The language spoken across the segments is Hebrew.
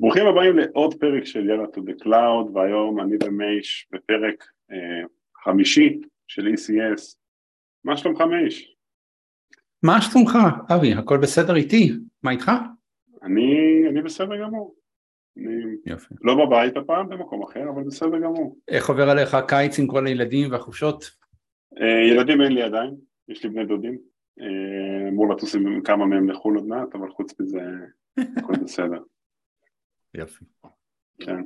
ברוכים הבאים לעוד פרק של יאללה to the cloud, והיום אני ומייש בפרק אה, חמישי של ECS. מה שלומך מייש? מה שלומך, אבי? הכל בסדר איתי? מה איתך? אני, אני בסדר גמור. אני יופי. לא בבית הפעם, במקום אחר, אבל בסדר גמור. איך עובר עליך הקיץ עם כל הילדים והחופשות? אה, ילדים אין לי עדיין, יש לי בני דודים. אה, אמור לטוס עם כמה מהם לחו"ל עוד מעט, אבל חוץ מזה הכל בסדר. יופי. כן.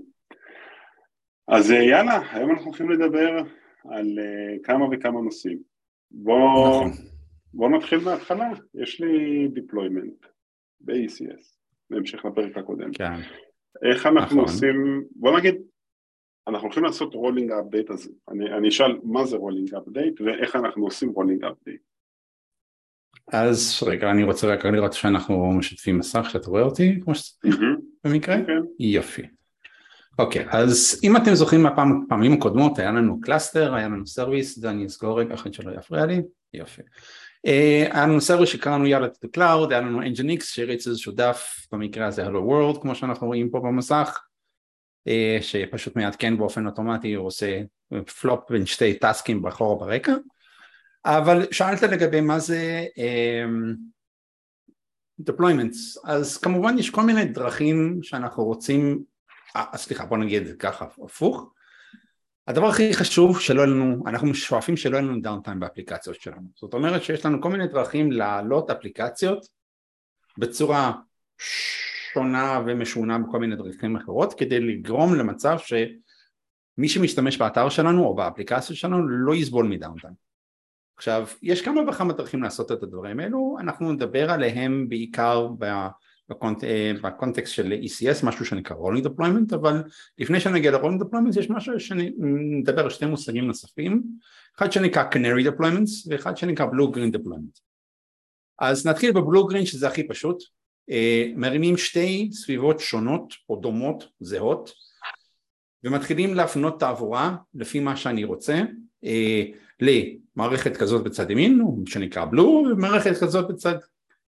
אז אה, יאללה, היום אנחנו הולכים לדבר על אה, כמה וכמה נושאים. בוא, נכון. בוא נתחיל מההתחלה, יש לי deployment ב-ECS, בהמשך לפרק הקודם. כן. איך אנחנו נכון. עושים, בוא נגיד, אנחנו הולכים לעשות rolling update הזה. אני, אני אשאל מה זה rolling update ואיך אנחנו עושים rolling update. אז רגע, אני רוצה רק לראות שאנחנו משתפים מסך, שאתה רואה אותי כמו שצריך במקרה? כן, יופי. אוקיי, אז אם אתם זוכרים מהפעמים הקודמות, היה לנו cluster, היה לנו service, זה אני אסגור רגע אחרי שלא יפריע לי, יופי. אה, היה לנו service שקראנו יאללה to the cloud, היה לנו Nginx שהריץ איזשהו דף, במקרה הזה Hello World, כמו שאנחנו רואים פה במסך, אה, שפשוט מעדכן באופן אוטומטי, הוא עושה פלופ בין שתי טסקים באחורה ברקע, אבל שאלת לגבי מה זה um, deployments, אז כמובן יש כל מיני דרכים שאנחנו רוצים, אה, סליחה בוא נגיד את זה ככה הפוך, הדבר הכי חשוב שלא לנו, אנחנו שואפים שלא יהיה לנו דאונטיים באפליקציות שלנו, זאת אומרת שיש לנו כל מיני דרכים להעלות אפליקציות בצורה שונה ומשונה בכל מיני דרכים אחרות כדי לגרום למצב שמי שמשתמש באתר שלנו או באפליקציות שלנו לא יסבול מדאונטיים עכשיו, יש כמה וכמה דרכים לעשות את הדברים האלו, אנחנו נדבר עליהם בעיקר בקונט, אה, בקונטקסט של ECS, משהו שנקרא Rolling Deployment, אבל לפני שנגיע ל-Rolling Deployment יש משהו שנדבר על שתי מושגים נוספים, אחד שנקרא Canary Deployments ואחד שנקרא Blue Green Deployment. אז נתחיל בבלו גרין שזה הכי פשוט, אה, מרימים שתי סביבות שונות או דומות, זהות, ומתחילים להפנות תעבורה לפי מה שאני רוצה למערכת כזאת בצד ימין, שנקרא בלו, ומערכת כזאת בצד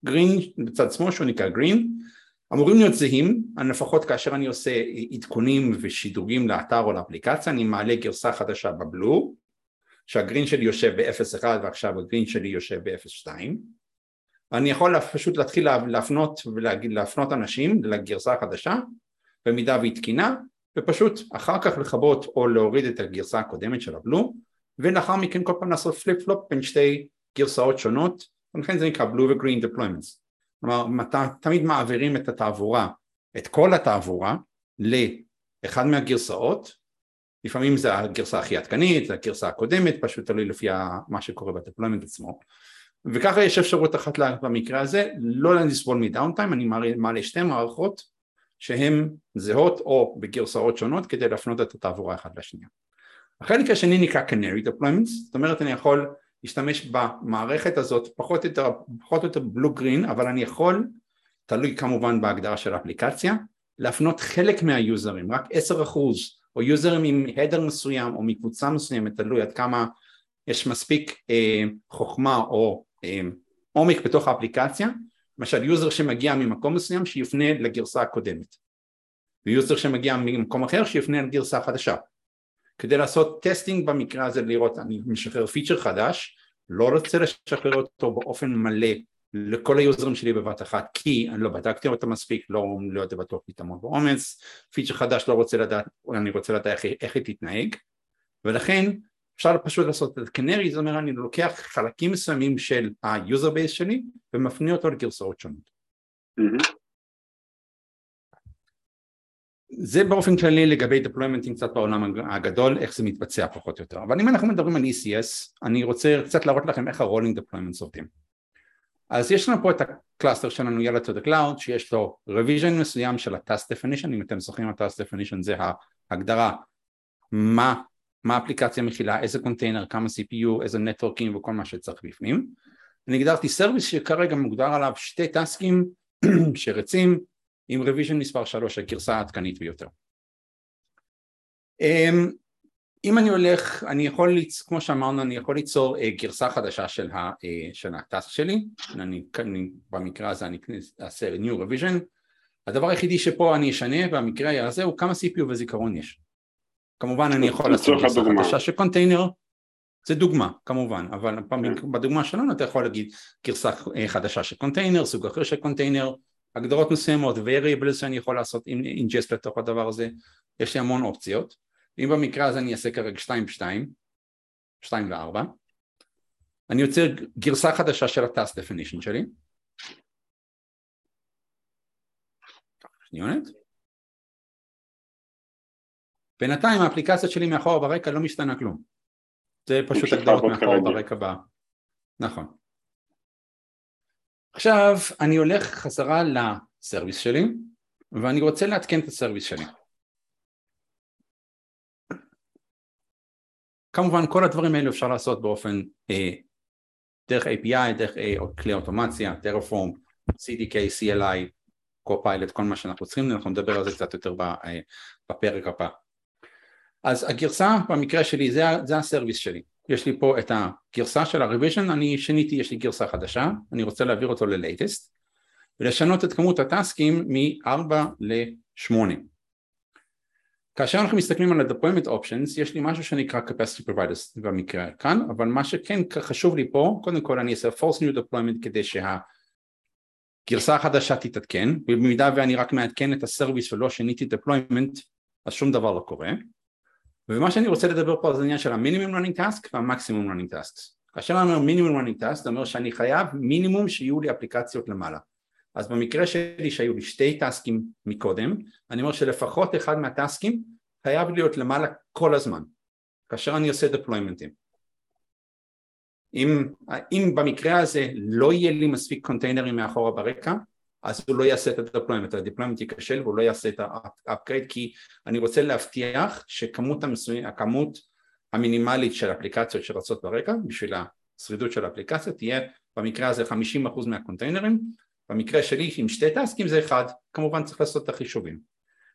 גרין, בצד שמאל שהוא נקרא גרין, אמורים להיות זהים, לפחות כאשר אני עושה עדכונים ושידורגים לאתר או לאפליקציה, אני מעלה גרסה חדשה בבלו, שהגרין שלי יושב ב-0.1 ועכשיו הגרין שלי יושב ב-0.2 ואני יכול פשוט להתחיל להפנות להפנות אנשים לגרסה החדשה במידה והיא תקינה ופשוט אחר כך לכבות או להוריד את הגרסה הקודמת של ה blue ולאחר מכן כל פעם לעשות flip flop בין שתי גרסאות שונות ולכן זה נקרא blue ו-green deployments. כלומר תמיד מעבירים את התעבורה, את כל התעבורה לאחד מהגרסאות לפעמים זה הגרסה הכי עדכנית, זה הגרסה הקודמת, פשוט תלוי לפי מה שקורה ב deployment עצמו. וככה יש אפשרות אחת במקרה הזה, לא לסבול מ downtime, אני מעלה שתי מערכות שהן זהות או בגרסאות שונות כדי להפנות את התעבורה אחת לשנייה החלק השני נקרא Canary Deployments, זאת אומרת אני יכול להשתמש במערכת הזאת פחות או יותר, פחות או יותר בלו גרין, אבל אני יכול, תלוי כמובן בהגדרה של האפליקציה, להפנות חלק מהיוזרים, רק עשר אחוז, או יוזרים עם הדר מסוים או מקבוצה מסוימת, תלוי עד כמה יש מספיק אה, חוכמה או אה, עומק בתוך האפליקציה, למשל user שמגיע ממקום מסוים שיופנה לגרסה הקודמת, ו user שמגיע ממקום אחר שיופנה לגרסה חדשה כדי לעשות testing במקרה הזה לראות אני משחרר feature חדש לא רוצה לשחרר אותו באופן מלא לכל היוזרים שלי בבת אחת כי אני לא בדקתי אותו מספיק, לא להיות בטוח להתאמות באומץ, feature חדש לא רוצה לדעת, אני רוצה לדעת איך, איך היא תתנהג ולכן אפשר פשוט לעשות את canary, זאת אומרת אני לוקח חלקים מסוימים של ה user base שלי ומפנה אותו לגרסאות שונות Mm-hmm. זה באופן כללי לגבי deploymentים קצת בעולם הגדול, איך זה מתבצע פחות או יותר. אבל אם אנחנו מדברים על ECS, אני רוצה קצת להראות לכם איך ה-rolling deployments עובדים. אז יש לנו פה את ה cluster שלנו יאללה to the cloud, שיש לו revision מסוים של ה-task definition, אם אתם זוכרים ה-task definition זה ההגדרה מה, מה האפליקציה מכילה, איזה קונטיינר, כמה CPU, איזה נטוורקים וכל מה שצריך בפנים. אני הגדרתי service שכרגע מוגדר עליו שתי טסקים שרצים עם revision מספר 3, הגרסה העדכנית ביותר. אמ, אם אני הולך, אני יכול, ליצ... כמו שאמרנו, אני יכול ליצור uh, גרסה חדשה של, ה, uh, של ה task שלי, אני, אני, במקרה הזה אני אעשה new revision, הדבר היחידי שפה אני אשנה במקרה הזה הוא כמה CPU וזיכרון יש. כמובן אני יכול לעשות גרסה חדשה של קונטיינר, זה דוגמה כמובן, אבל כן. בדוגמה שלנו אתה יכול להגיד גרסה חדשה של קונטיינר, סוג אחר של קונטיינר, הגדרות מסוימות, variables שאני יכול לעשות ingest לתוך הדבר הזה, יש לי המון אופציות, אם במקרה הזה אני אעשה כרגע 2 ו-2, 2 ו-4, אני יוצר גרסה חדשה של ה-task definition שלי, שניונת, בינתיים האפליקציה שלי מאחורה ברקע לא משתנה כלום, זה פשוט הגדרות מאחורה ברקע ב... נכון. עכשיו אני הולך חזרה לסרוויס שלי ואני רוצה לעדכן את הסרוויס שלי כמובן כל הדברים האלו אפשר לעשות באופן אה, דרך API, דרך אה, כלי אוטומציה, טרפורם, CDK, CLI, קו-פיילוט, כל מה שאנחנו צריכים, אנחנו נדבר על זה קצת יותר אה, בפרק הבא. אז הגרסה במקרה שלי זה, זה הסרוויס שלי, יש לי פה את הגרסה של ה-revision, אני שיניתי, יש לי גרסה חדשה, אני רוצה להעביר אותו ל-latest ולשנות את כמות הטסקים מ-4 ל-8 כאשר אנחנו מסתכלים על ה-deployment options יש לי משהו שנקרא capacity providers במקרה כאן אבל מה שכן חשוב לי פה קודם כל אני אעשה false new deployment כדי שהגרסה החדשה תתעדכן ובמידה ואני רק מעדכן את הסרוויס ולא שיניתי deployment אז שום דבר לא קורה ומה שאני רוצה לדבר פה זה עניין של המינימום running task והמקסימום running tasks כאשר אני אומר מינימום running task זה אומר שאני חייב מינימום שיהיו לי אפליקציות למעלה אז במקרה שלי שהיו לי שתי טסקים מקודם, אני אומר שלפחות אחד מהטסקים חייב להיות למעלה כל הזמן, כאשר אני עושה deploymentים. אם, אם במקרה הזה לא יהיה לי מספיק קונטיינרים מאחורה ברקע, אז הוא לא יעשה את ה-deployment, ייכשל והוא לא יעשה את ה-upgrade כי אני רוצה להבטיח שכמות המסוים, הכמות המינימלית של אפליקציות שרצות ברקע בשביל השרידות של האפליקציה תהיה במקרה הזה 50% מהקונטיינרים. במקרה שלי עם שתי טסקים זה אחד, כמובן צריך לעשות את החישובים.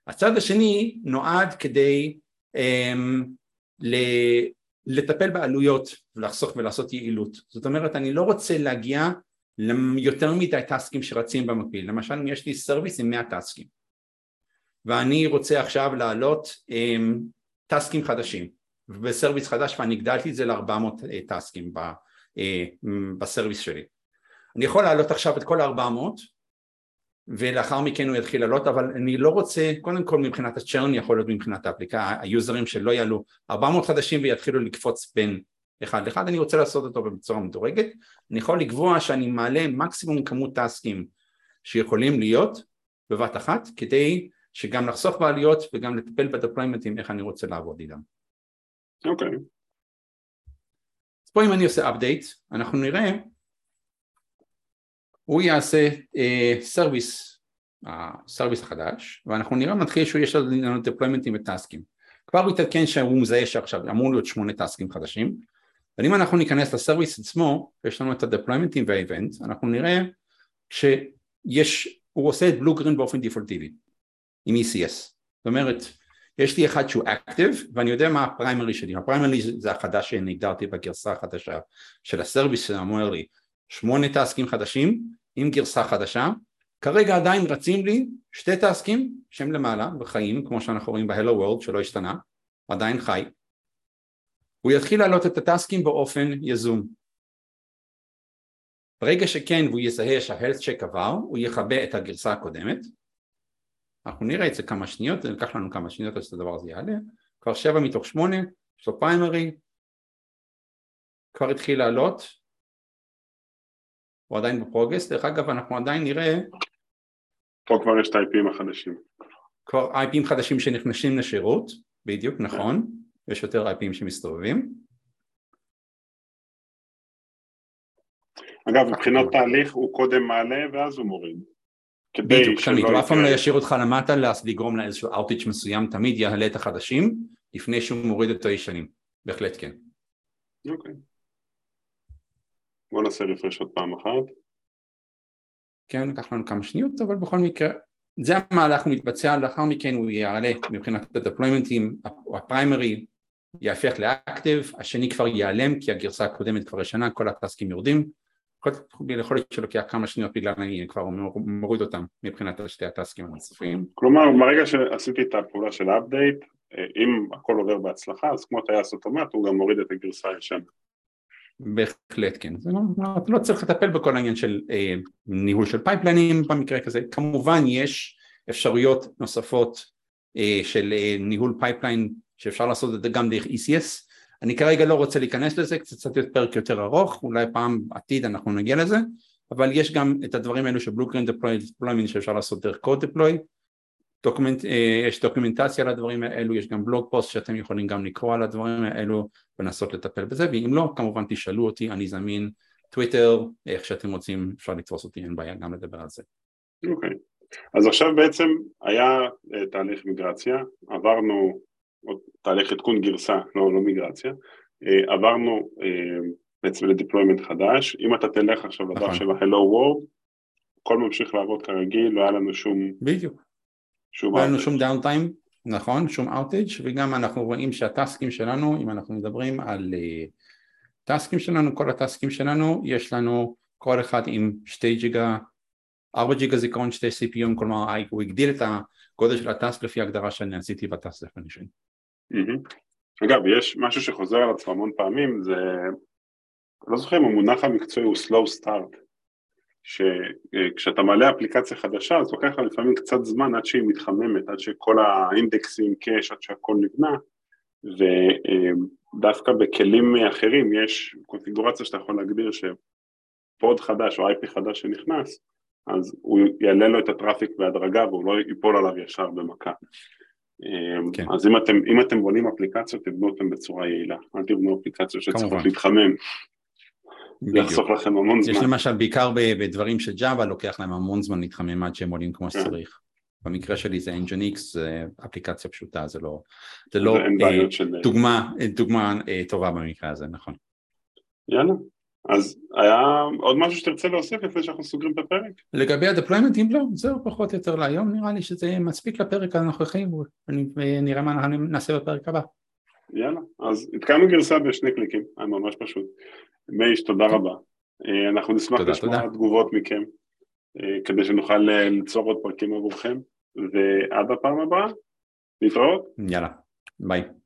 הצד השני נועד כדי um, לטפל בעלויות ולחסוך ולעשות יעילות, זאת אומרת אני לא רוצה להגיע ליותר מדי טסקים שרצים במקביל, למשל אם יש לי service עם 100 טסקים. ואני רוצה עכשיו להעלות um, טסקים חדשים. ב service חדש ואני הגדלתי את זה ל-400 טסקים אה, ב service שלי. אני יכול להעלות עכשיו את כל ה-400 ולאחר מכן הוא יתחיל לעלות אבל אני לא רוצה קודם כל מבחינת ה churn יכול להיות מבחינת האפליקה היוזרים שלא יעלו. 400 חדשים ויתחילו לקפוץ בין אחד לאחד אני רוצה לעשות אותו בצורה מדורגת אני יכול לקבוע שאני מעלה מקסימום כמות טסקים שיכולים להיות בבת אחת כדי שגם לחסוך בעלויות וגם לטפל בדפלוימנטים איך אני רוצה לעבוד איתם אוקיי okay. אז פה אם אני עושה update אנחנו נראה הוא יעשה service, uh, ה service החדש, ואנחנו נראה מתחיל שהוא יש לנו deploymentים וטסקים. כבר הוא יתעדכן שהוא מזהה שעכשיו אמור להיות שמונה טסקים חדשים, אבל אם אנחנו ניכנס ל service עצמו, יש לנו את וה event, אנחנו נראה שיש, הוא עושה את blue green באופן דיפולטיבי, עם ECS. זאת אומרת, יש לי אחד שהוא active ואני יודע מה ה primary שלי, ה primary זה החדש שהגדרתי בגרסה החדשה של ה service שאומר לי שמונה טסקים חדשים עם גרסה חדשה, כרגע עדיין רצים לי שתי טסקים שהם למעלה וחיים כמו שאנחנו רואים ב-Hello World שלא השתנה, עדיין חי, הוא יתחיל להעלות את הטסקים באופן יזום. ברגע שכן והוא יזהה שה-health check עבר, הוא יכבה את הגרסה הקודמת, אנחנו נראה את זה כמה שניות, זה ייקח לנו כמה שניות עד שהדבר הזה יעלה, כבר שבע מתוך שמונה, יש לו פריימרי, כבר התחיל לעלות, הוא עדיין בפרוגרס, דרך אגב אנחנו עדיין נראה פה כבר יש את ה-IPים החדשים. כבר IPים חדשים שנכנסים לשירות, בדיוק, נכון, יש יותר IPים שמסתובבים אגב, מבחינת תהליך הוא קודם מעלה ואז הוא מוריד בדיוק, תמיד, הוא אף פעם לא ישאיר אותך למטה לגרום לאיזשהו אאוטיץ' מסוים, תמיד יעלה את החדשים לפני שהוא מוריד את הישנים, בהחלט כן. אוקיי. בוא נעשה רפרש עוד פעם אחת. כן, לקח לנו כמה שניות, אבל בכל מקרה, זה המהלך הוא מתבצע, לאחר מכן הוא יעלה מבחינת הדפלוימנטים, הפריימרי יהפך לאקטיב, השני כבר ייעלם כי הגרסה הקודמת כבר ישנה, כל הטסקים יורדים, יכול להיות שלוקח כמה שניות בגלל אני כבר מוריד אותם מבחינת שתי הטסקים הנוספים. כלומר, ברגע שעשיתי את הפעולה של האפדייט, אם הכל עובר בהצלחה, אז כמו טייס אוטומט, הוא גם מוריד את הגרסה הישנה. בהחלט כן, זה לא, לא, לא צריך לטפל בכל העניין של אה, ניהול של פייפליינים במקרה כזה, כמובן יש אפשרויות נוספות אה, של אה, ניהול pipeline שאפשר לעשות את זה גם דרך ECS, אני כרגע לא רוצה להיכנס לזה, קצת קצת פרק יותר ארוך, אולי פעם עתיד אנחנו נגיע לזה, אבל יש גם את הדברים האלו של blue green deployment שאפשר לעשות דרך CodeDeploy, document, אה, יש דוקומנטציה על הדברים האלו, יש גם blog post שאתם יכולים גם לקרוא על הדברים האלו ולנסות לטפל בזה, ואם לא, כמובן תשאלו אותי, אני זמין, טוויטר, איך שאתם רוצים, אפשר לתפוס אותי, אין בעיה גם לדבר על זה. אוקיי, okay. אז עכשיו בעצם היה uh, תהליך מיגרציה, עברנו תהליך עדכון גרסה, לא, לא מיגרציה, uh, עברנו uh, בעצם לדיפלוימנט חדש, אם אתה תלך עכשיו לדף נכון. של ה-Hello World, הכל ממשיך לעבוד כרגיל, לא היה לנו שום... בדיוק. שום לא היה לנו שום דאונטיים, נכון, שום outage וגם אנחנו רואים שהטסקים שלנו, אם אנחנו מדברים על טסקים שלנו, כל הטסקים שלנו, יש לנו כל אחד עם שתי ג'יגה 4 ג'יגה זיכרון, שתי CPUים, כלומר הוא הגדיל את הגודל של ה task לפי הגדרה שאני עשיתי ב task definition. אגב, יש משהו שחוזר על עצמו המון פעמים, זה, לא זוכר אם המונח המקצועי הוא slow start, שכשאתה מעלה אפליקציה חדשה אז לוקח לה לפעמים קצת זמן עד שהיא מתחממת, עד שכל האינדקסים cache, עד שהכל נבנה, ודווקא בכלים אחרים יש קונפיגורציה שאתה יכול להגדיר שפוד חדש או IP חדש שנכנס, אז הוא יעלה לו את הטראפיק בהדרגה והוא לא ייפול עליו ישר במכה. כן. אז אם אתם, אם אתם בונים אפליקציות, תבנו אותן בצורה יעילה, אל תבנו אפליקציות שצריכות להתחמם. זה יחסוך לכם המון זמן. יש למשל בעיקר בדברים של ג'אווה לוקח להם המון זמן להתחמם עד שהם עולים כמו כן. שצריך. במקרה שלי זה NGINX, זה אפליקציה פשוטה, זה לא, זה לא אה. דוגמה, דוגמה אה, טובה במקרה הזה, נכון. יאללה, אז היה עוד משהו שתרצה להוסיף לפני שאנחנו סוגרים את הפרק? לגבי אם לא, זהו פחות או יותר להיום, נראה לי שזה מספיק לפרק הנוכחי ונראה מה נעשה בפרק הבא. יאללה, אז התקענו גרסה בשני קליקים, היה ממש פשוט. מייש, תודה רבה. אה, אנחנו נשמח לשמוע תגובות מכם, אה, כדי שנוכל אה, ליצור עוד פרקים עבורכם, ועד הפעם הבאה, להתראות. יאללה, ביי.